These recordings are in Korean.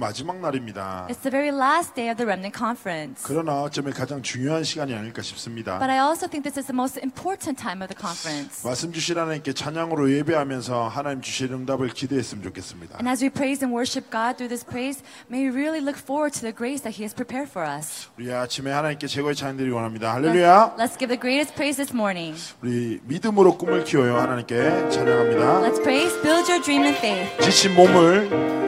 마지막 날입니다. It's the very last day of the Remnant Conference. 그러나 어쩌면 가장 중요한 시간이 아닐까 싶습니다. But I also think this is the most important time of the conference. 말씀 주실 하나님께 찬양으로 예배하면서 하나님 주실 응답을 기대했으면 좋겠습니다. And as we praise and worship God through this praise, may we really look forward to the grace that He has prepared for us. 우리 아침에 하나님께 최고의 찬양 드리기 원합니다. 할렐루야. Let's give the greatest praise this morning. 우리 믿음으로 꿈을 키워요. 하나님께 찬양합니다. Let's praise, build your dream in faith. 지친 몸을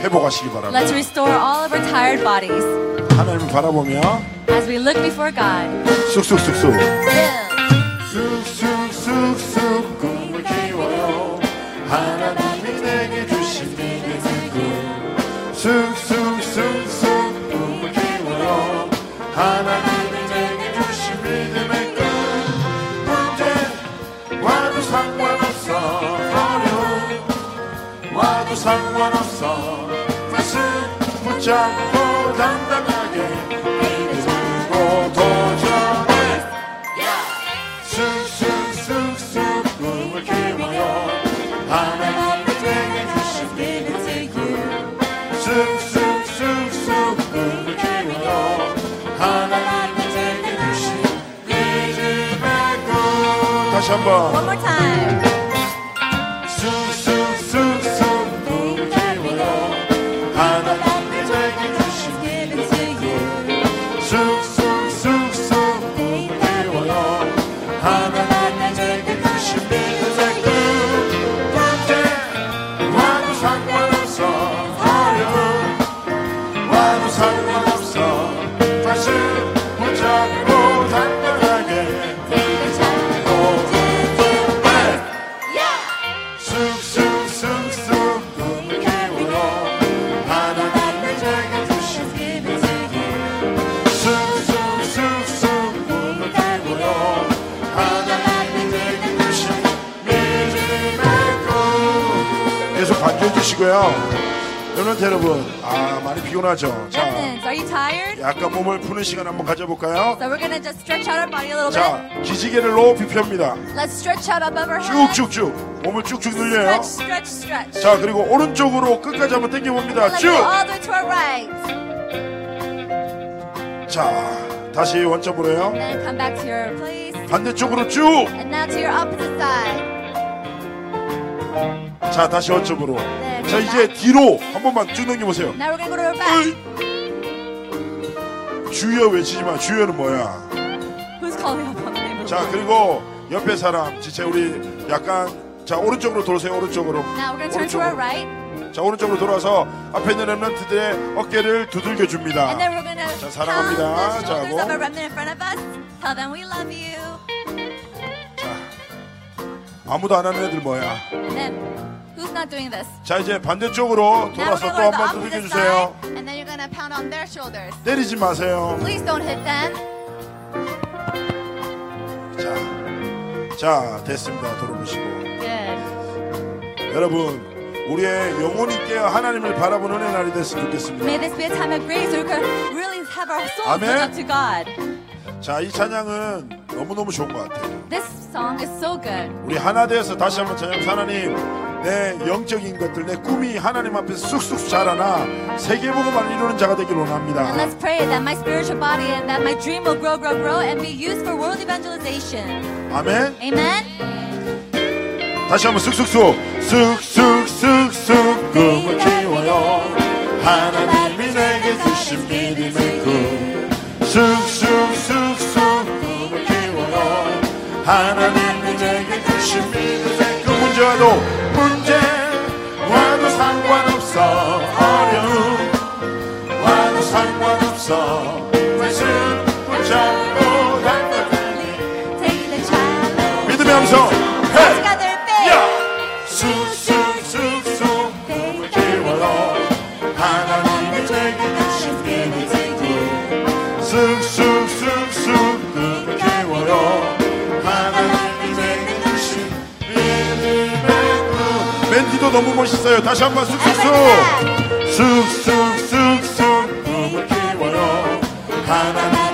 회복하시기 바랍니다. Let's restore all of our tired bodies 하나님을 바라보며 as we look before God. 쑥쑥쑥쑥 Build. 쑥쑥쑥쑥 꿈을 키워요. 하나님이 내게 주신 믿음의 꿈. 쑥쑥쑥쑥 꿈을 키워요. 하나님이 내게 주신 믿음의 꿈. 문제 와도 상관없어 어려움 와도 상관없어 One more time. 푸는 시간 한번 가져볼까요 So we're gonna just stretch out our body a little 자 bit. 기지개를 높이 펴니다 Let's stretch out above our head. 쭉쭉쭉 몸을 쭉쭉 늘려요 Stretch, stretch, stretch. 자 그리고 오른쪽으로 끝까지 한번 당겨봅니다 go all the way to our right. 쭉자 다시 원점으로요 Then come back to your place. 반대쪽으로 쭉 And now to your opposite side. 자 다시 원점으로 네, 자 이제 뒤로 한 번만 쭉 넘겨보세요 Now we're gonna go to our back. 으이. 주여 외치지 마 주여는 뭐야 자? 그리고 옆에 사람 진짜 우리 약간 자 오른쪽으로 돌으세요 오른쪽으로 right. 자 오른쪽으로 돌아서 앞에 있는 랩런트들의 어깨를 두들겨 줍니다 자, 사랑합니다. 자, 하고. 자 아무도 안 하는 애들 뭐야 who's not doing this? 자 이제 반대쪽으로 돌아서 또 한 번 두들겨 주세요. And then you're gonna pound on their shoulders. 때리지 마세요 Please don't hit them. 자, 자 됐습니다 돌아보시고 Good. 여러분 우리의 영혼이 깨어 하나님을 바라보는 은혜 날이 됐으면 좋겠습니다 May this be a time of grace where we can really have our souls look up to God. 자 이 찬양은 너무너무 좋은 것 같아요 This song is so good. 우리 하나 되어서 다시 한번 찬양해서 하나님 내 영적인 것들 내 꿈이 하나님 앞에서 쑥쑥 자라나 세계복음을 이루는 자가 되길 원합니다 let's pray that my spiritual body and that my dream will grow, grow, grow and be used for world evangelization. 아멘 Amen. 다시 한번 쑥쑥쑥 쑥쑥쑥쑥 꿈을 키워요 하나님이 내게 주신 믿음의 꿈 쑥쑥쑥쑥 꿈을 키워요 하나님이 내게 주신 믿음의 꿈 문제 와도 문제. 와도 상관없어 어려움. 와도 상관없어. 말씀 붙잡고. 믿음의 함 너무 멋있어요. 다시 한번 쑥쑥쑥. 쑥쑥쑥쑥. 꿈을 키워요 하나님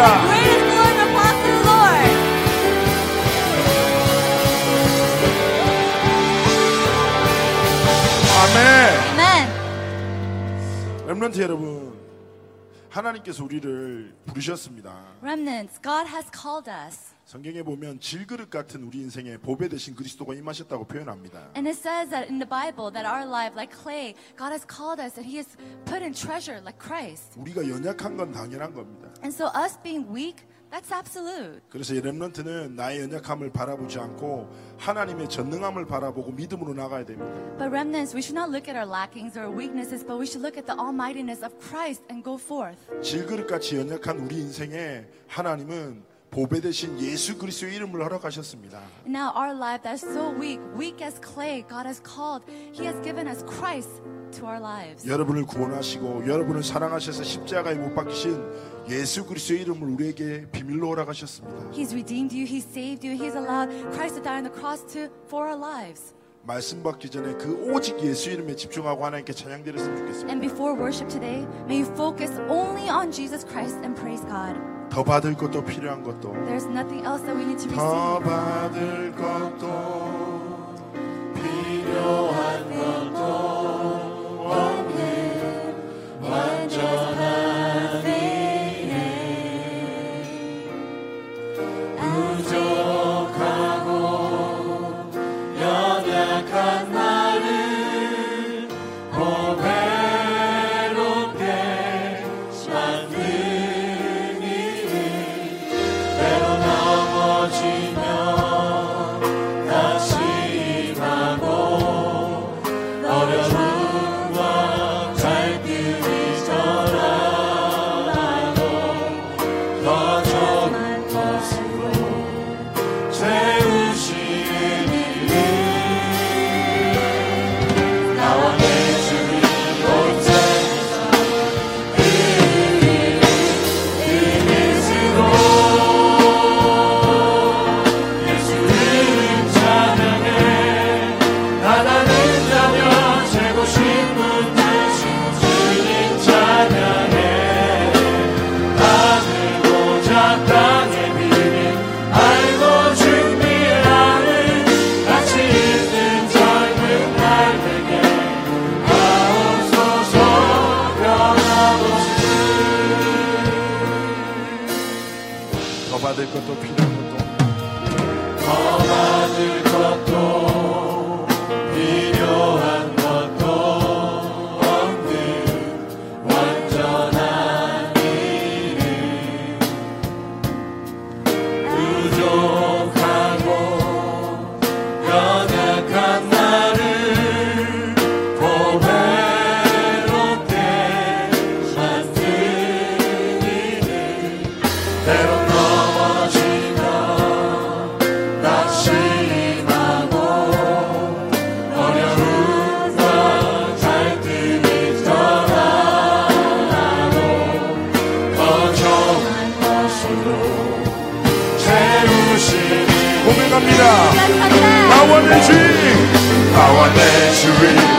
Where is glory but falls to the Lord? 아멘. Amen. 렘런트 여러분, 하나님께서 우리를 부르셨습니다. Remnants, God has called us. 성경에 보면 질그릇 같은 우리 인생에 보배 되신 그리스도가 임하셨다고 표현합니다. And it says that in the Bible that our life like clay, God has called us and He has put in treasure like Christ. 우리가 연약한 건 당연한 겁니다. And so us being weak, that's absolute. 그래서 렘넌트는 나의 연약함을 바라보지 않고 하나님의 전능함을 바라보고 믿음으로 나가야 됩니다. But remnants, we should not look at our lackings or weaknesses, but we should look at the almightiness of Christ and go forth. 질그릇 같이 연약한 우리 인생에 하나님은 보배 대신 예수 그리스도의 이름을 허락하셨습니다. Now our life that's so weak, weak as clay, God has called. He has given us Christ to our lives. 여러분을 구원하시고 여러분을 사랑하셔서 십자가에 못 박히신 예수 그리스도의 이름을 우리에게 비밀로 허락하셨습니다. He's redeemed you, He's saved you, He's allowed Christ to die on the cross to, for our lives. 말씀 받기 전에 그 오직 예수 이름에 집중하고 하나님께 찬양 드렸으면 좋겠습니다. And before worship today, may you focus only on Jesus Christ and praise God. 더 받을 것도 필요한 것도 There's nothing else that we need to 더. 받을 것도 필요한 것 내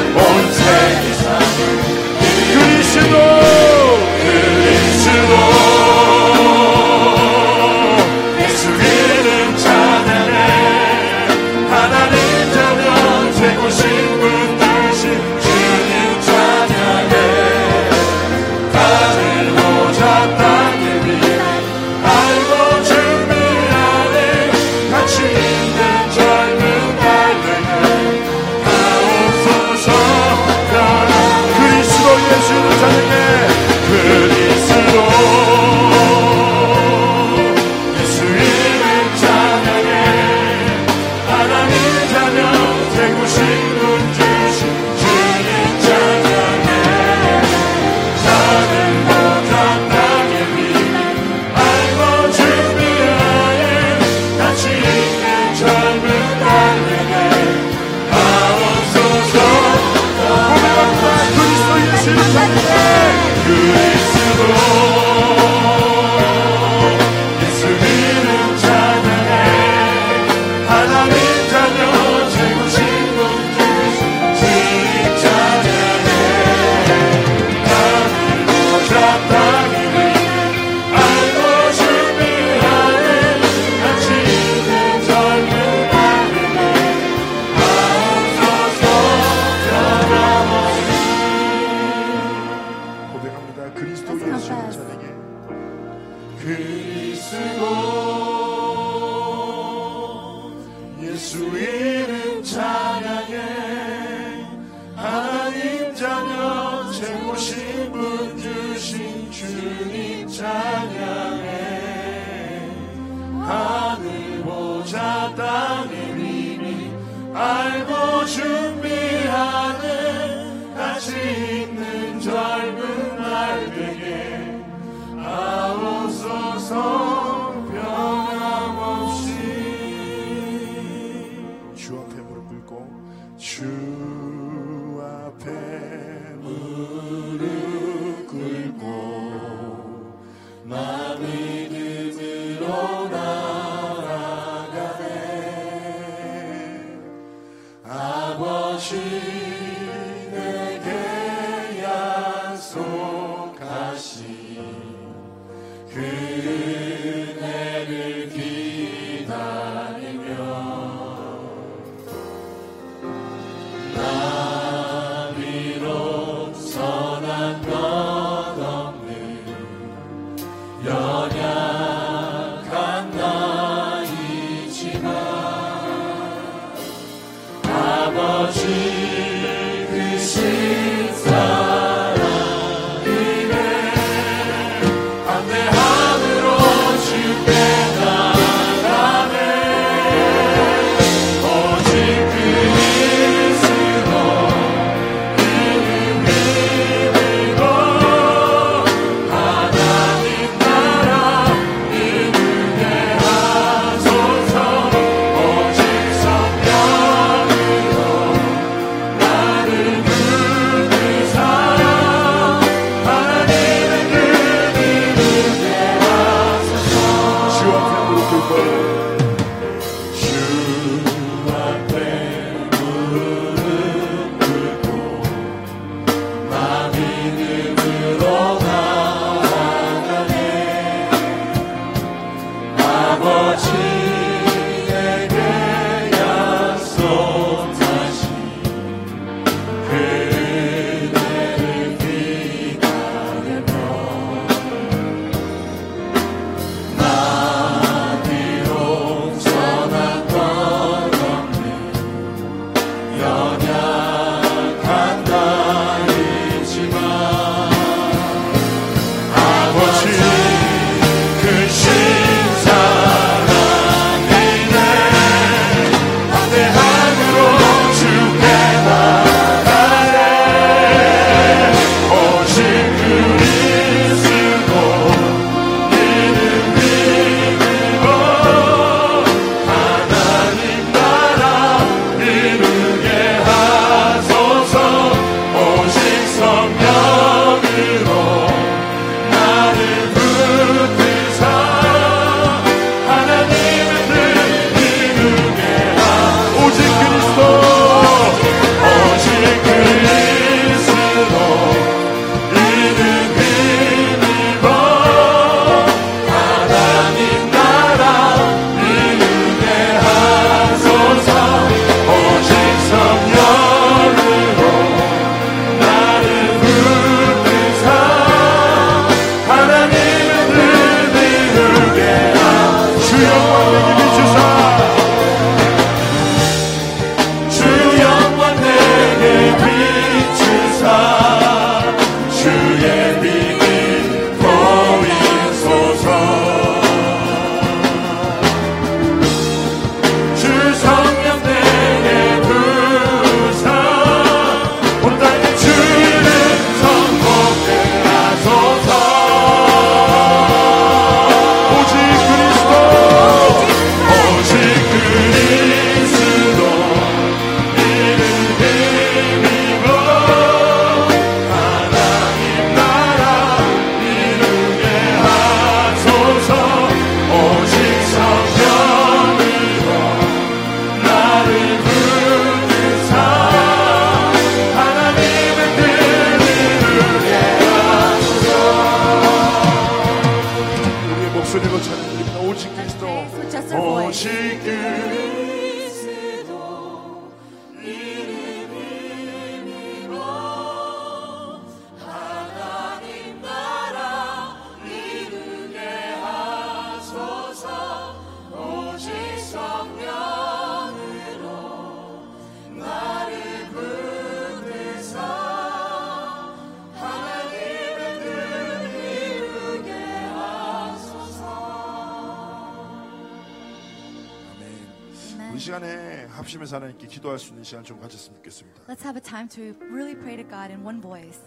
합심해서 하나님께 기도할 수 있는 시간 좀 가졌으면 좋겠습니다. Let's have a time to really pray to God in one voice.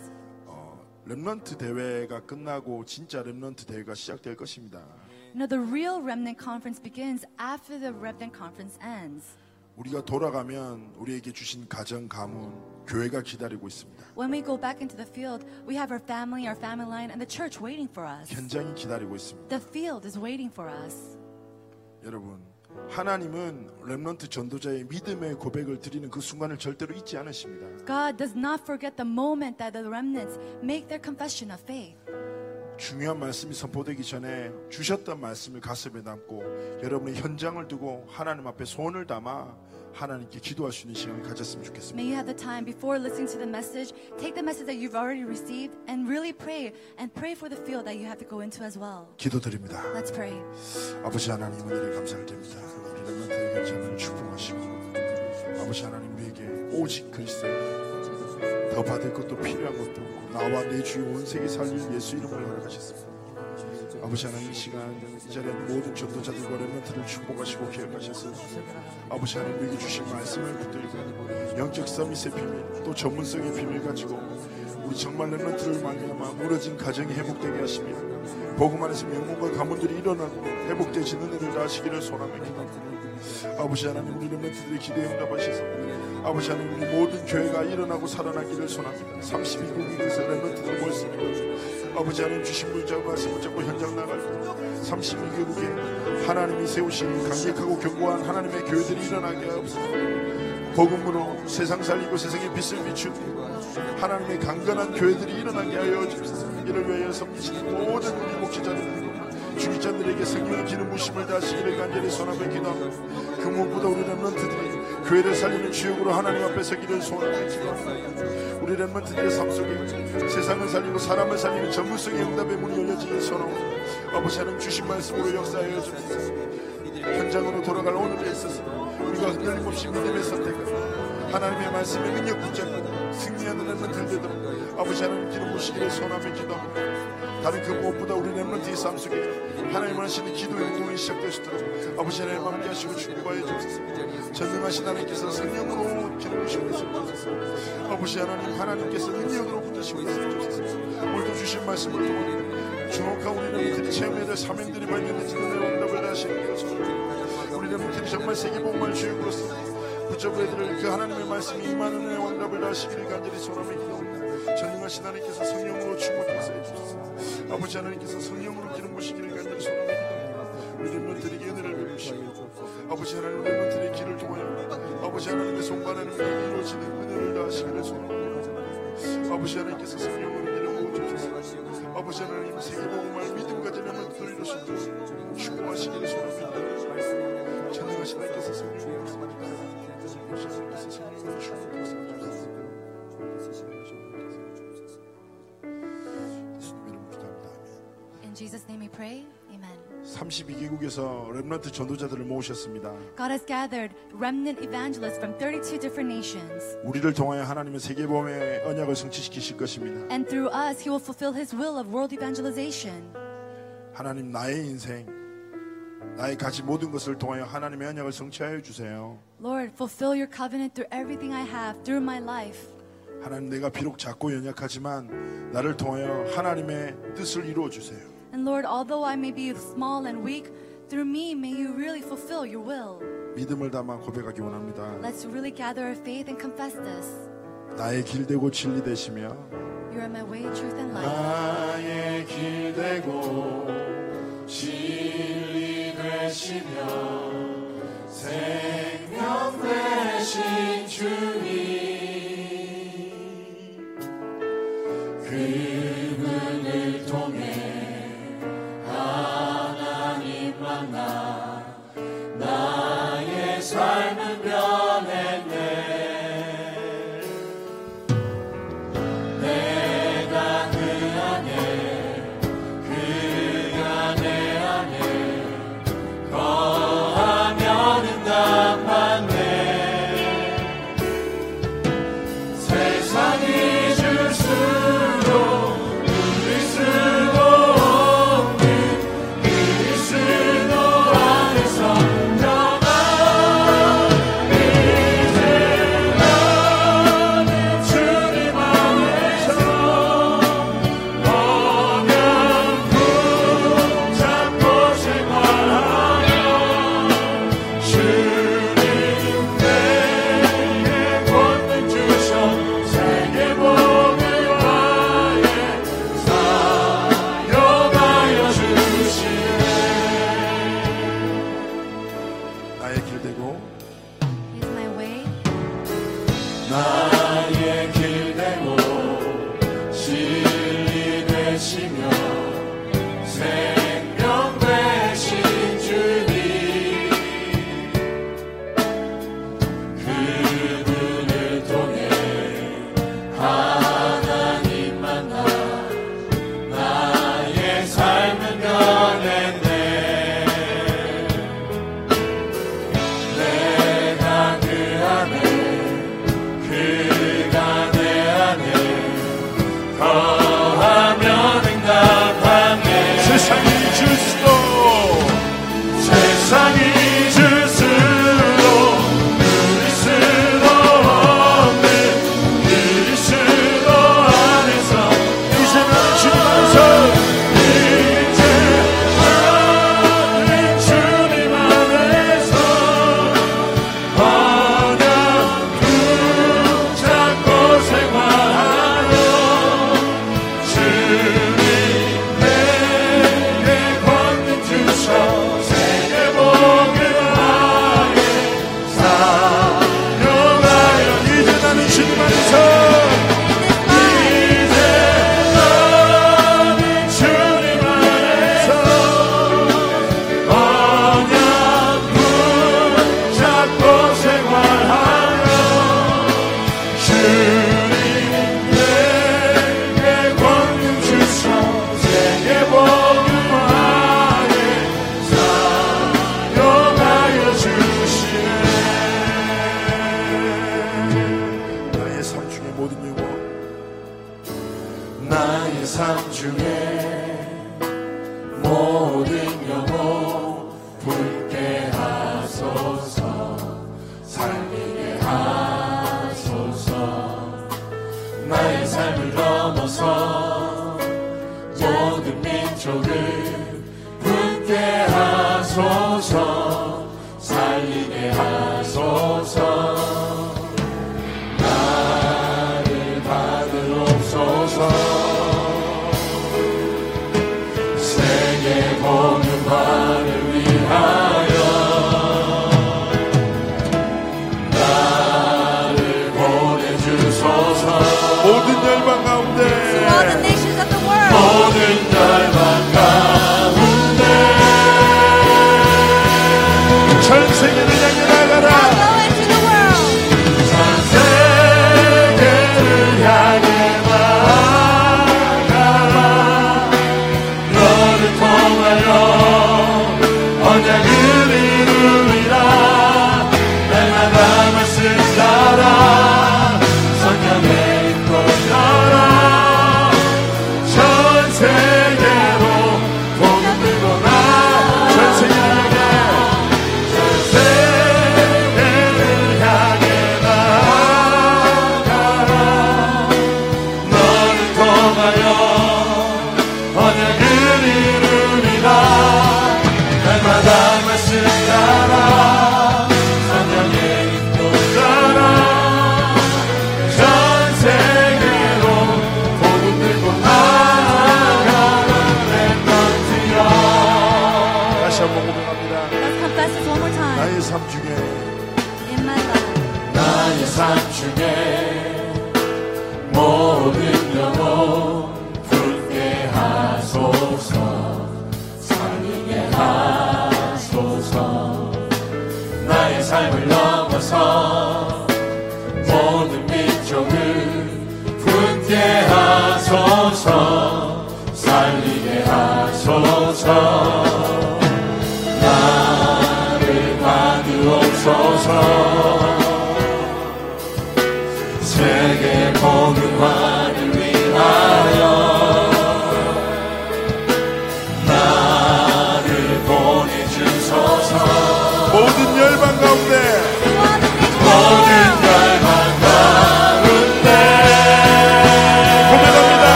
어, 렘넌트 대회가 끝나고 진짜 렘넌트 대회가 시작될 것입니다. You know, the real remnant conference begins after the remnant conference ends. 우리가 돌아가면 우리에게 주신 가정 가문 교회가 기다리고 있습니다. When we go back into the field, we have our family, our family line, and the church waiting for us. 현장이 기다리고 있습니다. The field is waiting for us. 여러분 하나님은 렘넌트 전도자의 믿음의 고백을 드리는 그 순간을 절대로 잊지 않으십니다. God does not forget the moment that the remnants make their confession of faith. 중요한 말씀이 선포되기 전에 주셨던 말씀을 가슴에 담고 여러분의 현장을 두고 하나님 앞에 손을 담아 하나님께 기도할 수 있는 시간을 가졌으면 좋겠습니다. May you have the time before listening to the message, take the message that you've already received and really pray and pray for the field that you have to go into as well. 기도드립니다. Let's pray. 아버지 하나님 은혜를 감사를 드립니다. 우리 렘넌트의 현장을 축복하시고 아버지 하나님 우리에게 오직 그리스도 더 받을 것도 필요한 것도 없고 나와 내 주의 온 세계 살릴 예수 이름으로 허락하셨습니다. 아버지 하나님 이 시간 이 자리에 모든 전도자들과 렘넌트를 축복하시고 기억하셔서 아버지 하나님 우리에게 주신 말씀을 붙들고 영적 서밋의 비밀 또 전문성의 비밀 가지고 우리 정말 렘넌트를 말미암아 무너진 가정이 회복되게 하시며 복음 안에서 명문과 가문들이 일어나고 회복되시는 은혜를 다하시기를 소원하며 기도합니다. 아버지 하나님 우리 렘넌트들의 기도에 응답하셔서 아버지 하나님 우리 모든 교회가 일어나고 살아나기를 소원합니다 32국에서 렘넌트들 모였습니다 아버지 하나님 주신 문자고 말씀을 잡고 현장 나갈 때 32개국에 하나님이 세우신 강력하고 견고한 하나님의 교회들이 일어나게 하옵소서. 복음으로 세상 살리고 세상의 빛을 비추는 하나님의 강건한 교회들이 일어나게 하여 주옵소서. 이를 위하여 섬기시는 모든 우리 목회자들 주기자들에게 생명의 기름 부심을 다하시기를 간절히 소원하며 기도합니다 그 무엇보다 우리 렘런트들이 교회를 살리는 주역으로 하나님 앞에 서기를 소원하며 기도합니다 우리 렘런트들의 삶 속에 세상을 살리고 사람을 살리는 전문성의 응답의 문이 열려지길 소원합니다 아버지 하나님 주신 말씀으로 역사하여 주옵소서. 현장으로 돌아갈 오늘에 있어서 우리가 흔들림 없이 믿음의 선택을 하나님의 말씀에 능력 붙잡고 승리하는 렘런트 되도록 아버지 하나님 기름 부시기를 소원하며 기도합니다. 다른 그 무엇보다 우리 렘런트의 삶 속에 하나님 하시는 기도의 운동이 시작되시도록 아버지 하나님 함께 하시고 축복하여 주옵소서. 전능하신 하나님께서 성령으로 부시고 주옵소서. 아버지 하나님 하나님께서 능력으로 붙드시고 주옵소서. 오늘도 주신 말씀을 통해 주목한 우리 렘런트들이 체험해야 될 사명들이 발견되지는 내 응답을 하시는 것을 우리 렘런트들이 정말 세계복음을 주역으로서 붙잡고 애들을 그 하나님의 말씀이 은혜의 응답을 하시기를 간절히 소원하며 기도합니다 전능하신 하나님께서 성령으로 충만하여 주소서. 아버지 하나님께서 성령으로 기름 부시기를 간절히 기도합니다. 우리 렘런트들에게 은혜를 베푸시고 아버지 하나님 렘런트의 길을 통하여 아버지 하나님의 손바라는 에 이루어지는 은혜를 다하시기를 소원합니다. 아버지 하나님께서 성령으로 기름 부어주소서 아버지 하나님 세계복음을 믿음 가진 렘런트를 이루시도록 축복하시기를 소원합니다. 전능하신 하나님께서 성령으로 성령으로 축복하소서 In Jesus' name we pray. Amen. 32개국에서 렘넌트 전도자들을 모으셨습니다. God has gathered remnant evangelists from 32 different nations. 우리를 통하여 하나님의 세계 보험의 언약을 성취시키실 것입니다. And through us, He will fulfill His will of world evangelization. 하나님 나의 인생, 나의 가진 모든 것을 통하여 하나님의 언약을 성취하여 주세요. Lord, fulfill your covenant through everything I have, through my life. 하나님 내가 비록 작고 연약하지만 나를 통하여 하나님의 뜻을 이루어 주세요. And Lord, although I may be small and weak, through me may you really fulfill your will. 믿음을 담아 고백하기 원합니다. Let's really gather our faith and confess this. 나의 길 되고 진리 되시며 You are my way, truth, and life.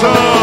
임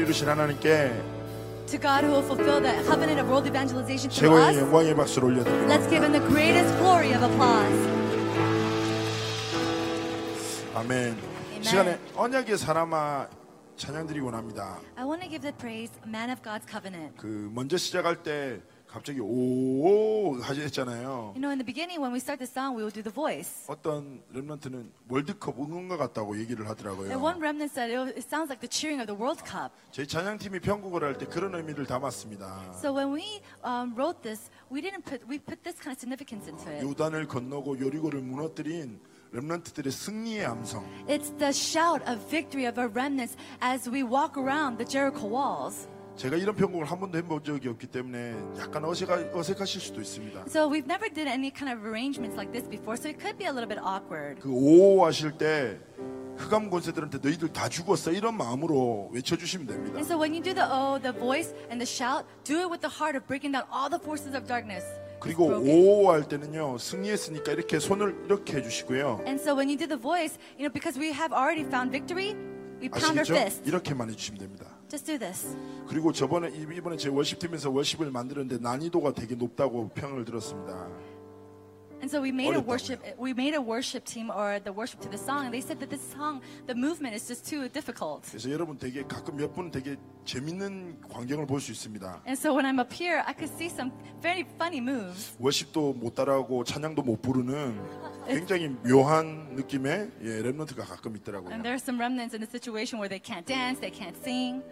이루신 하나님께 To God who will fulfill the covenant of world evangelization through 최고의 us, 영광의 박수를 올려드립니다 let's give him the greatest glory of applause. 아멘 시간에 언약의 사람아 찬양 드리고 납니다 I want to give the praise, man of God's covenant. 그 먼저 시작할 때 갑자기 오 하지 했잖아요 You know, in the beginning, when we start the song, we will do the voice. 어떤 렘런트는 월드컵 응원가 같다고 얘기를 And 하더라고요 one remnant said it, sounds like the cheering of the World Cup. 저희 찬양팀이 편곡을 할 때 그런 의미를 담았습니다 So when we um, wrote this, we didn't put we put this kind of significance into it. 요단을 건너고 요리고를 무너뜨린 렘런트들의 승리의 암성 It's the shout of victory of our remnants as we walk around the Jericho walls. 제가 이런 편곡을 한 번도 해본 적이 없기 때문에 약간 어색하, 어색하실 수도 있습니다 So we've never did any kind of arrangements like this before, so it could be a little bit awkward. 그 오 하실 때 흑암 권세들한테 너희들 다 죽었어 이런 마음으로 외쳐주시면 됩니다 And so when you do the oh, the voice and the shout, do it with the heart of breaking down all the forces of darkness. 그리고 broken. 오할 때는요 승리했으니까 이렇게 손을 이렇게 해주시고요 And so when you do the voice, you know, because we have already found victory, we pound our 아시겠죠? fist. 이렇게만 해주시면 됩니다 Just do this. 그리고 저번에 이- 이번에 제 월십팀에서 월십을 만드는데 난이도가 되게 높다고 평을 들었습니다 And so we made a worship we made a worship team or the worship to the song and they said that this song the movement is just too difficult. 그래서 여러분 되게 가끔 몇 분은 되게 재밌는 광경을 볼 수 있습니다 And so when I'm up here, I could see some very funny moves. 월십도 못 따라하고 찬양도 못 부르는 굉장히 묘한 느낌의 예, 랩런트가 가끔 있더라고요 And there are some remnants in a situation where they can't dance, they can't sing.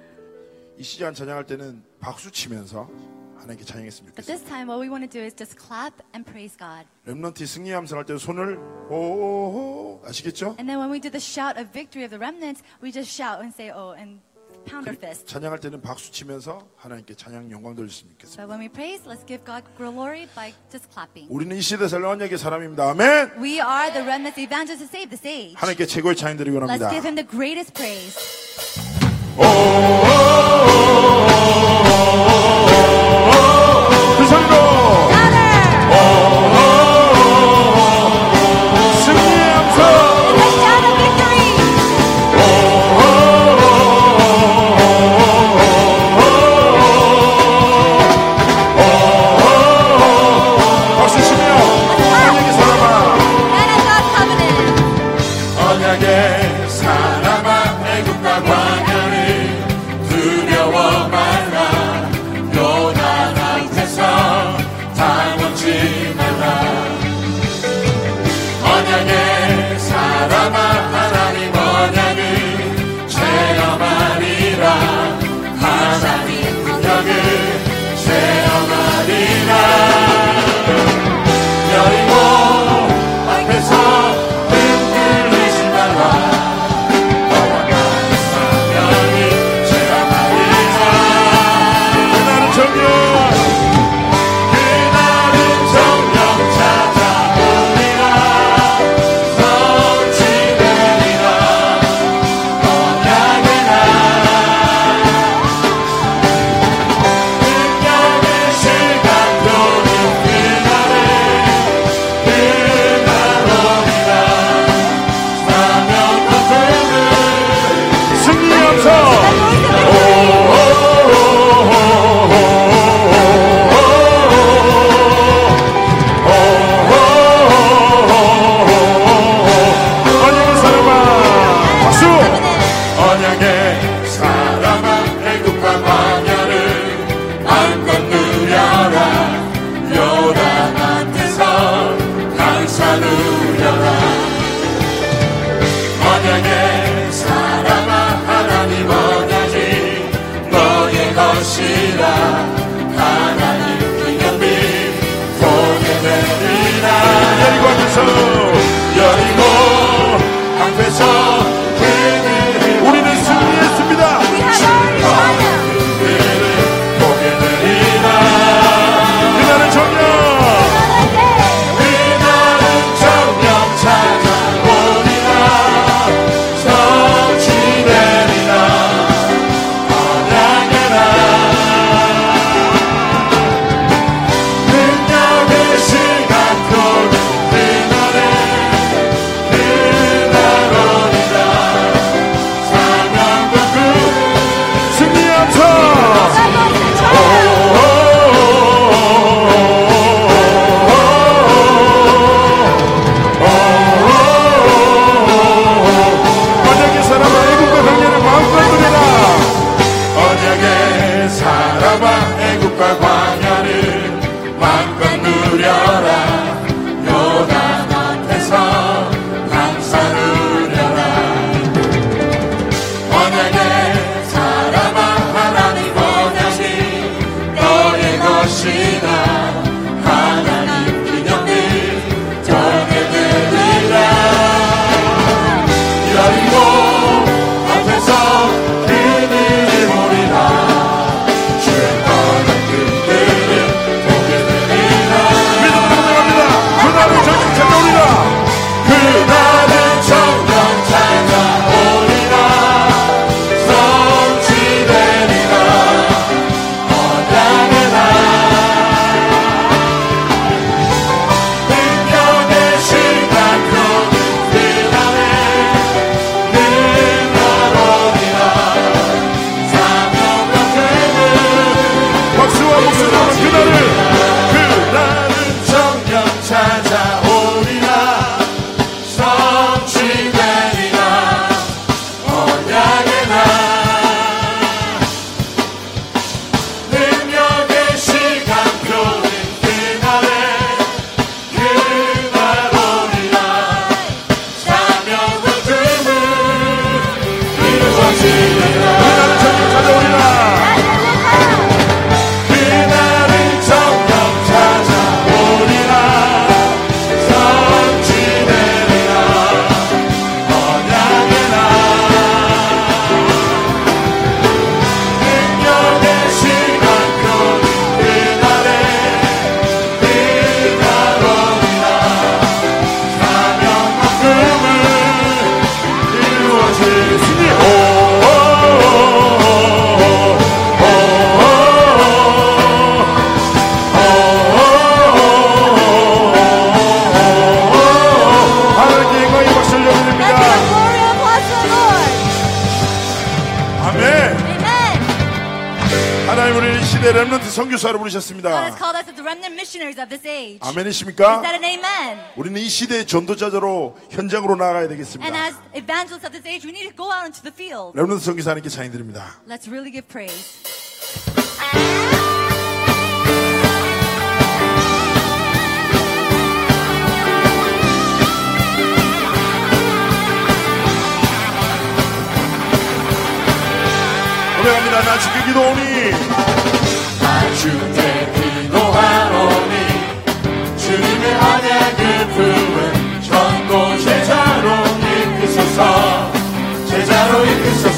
이 시간 찬양할 때는 박수 치면서 하나님께 찬양했으면 But 좋겠어요 this time, what we want to do is just clap and praise God. 랩런트 승리 함성할 때 손을 오호호 아시겠죠? And then when we do the shout of victory of the remnants, we just shout and say, oh, and pound our fist. 찬양할 때는 박수 치면서 하나님께 찬양 영광 돌렸으면 좋겠습니다. But when we praise, let's give God glory by just clapping. 우리는 이 시대 살 언약의 사람입니다. 아멘. We are the remnants evangelists to save this age. 하나님께 최고의 찬양 드리고 Let's 합니다. give him the greatest praise. 그 God has 되셨습니다. called us as the remnant missionaries of this age. Is 아멘이십니까? that an amen? 우리는 이 시대의 전도자로 현장으로 나아가야 And 되겠습니다. as evangelists of this age, we need to go out into the field. 레몬드 성기사님께 찬양드립니다. Let's really give praise. 노래합니다. 나 지키기도 오니 주께 기도하오니 주님의 언약을 품은 그 전도 제자로 이끄소서. 제자로 이끄소서.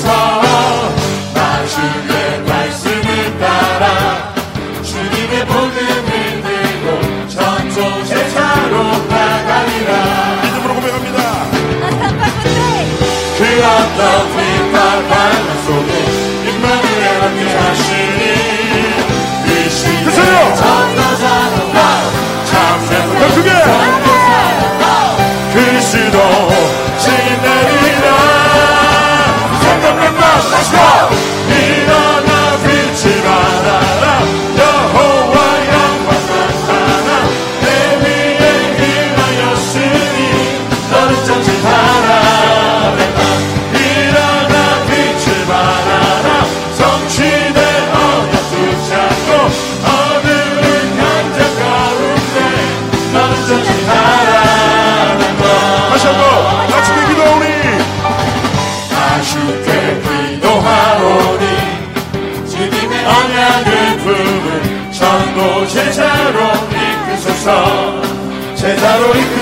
Señor.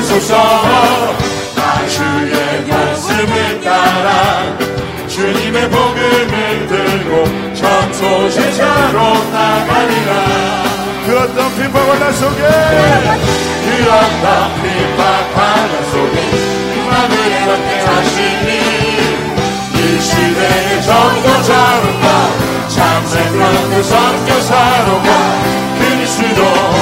이끄소서. 주의 말씀을 따라 주님의 복음을 들고 전도 제자로 나가리라. 그 어떤 핍박과 속에? 그 어떤 핍박 바다 속에? 마음을 걷게 하시니 이 시대의 전도자로가 참생명 그 선교사로가 그리스도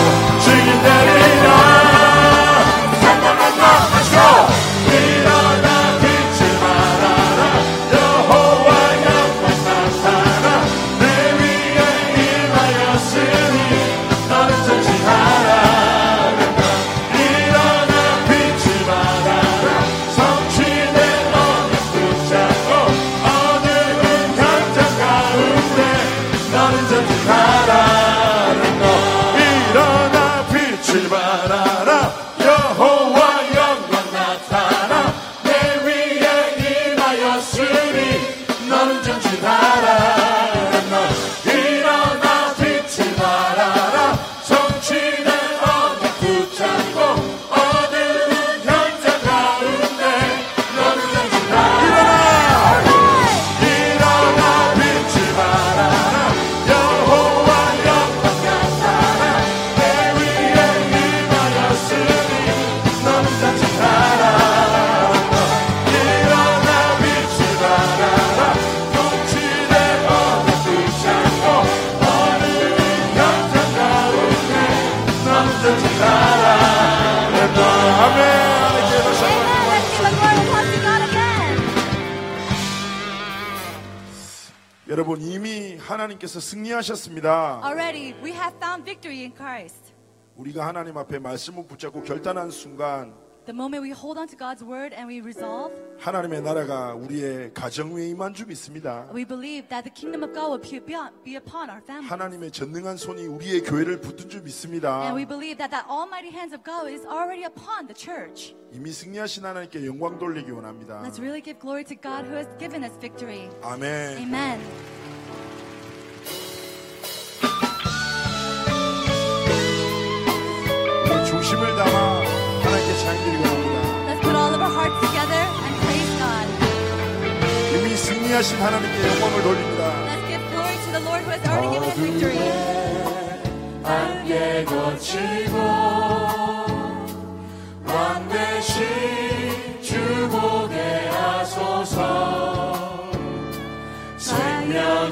승리하셨습니다. Already, we have found victory in Christ. 우리가 하나님 앞에 말씀을 붙잡고 결단한 순간 The moment we hold on to God's word and we resolve, 하나님의 나라가 우리의 가정 위에 임한 줄 믿습니다. we believe that the kingdom of God will be upon- our family. 하나님의 전능한 손이 우리의 교회를 붙든 줄 믿습니다. And we believe that the almighty hands of God is already upon the church. 이미 승리하신 하나님께 영광 돌리기 원합니다. Let's really give glory to God who has given us victory. 아멘. Amen. 승리하신 하나님께 영광을 돌립니다. Let's give glory to the Lord who has already given us victory. 안개 거치고 왕 대신 주 보게 하소서 생명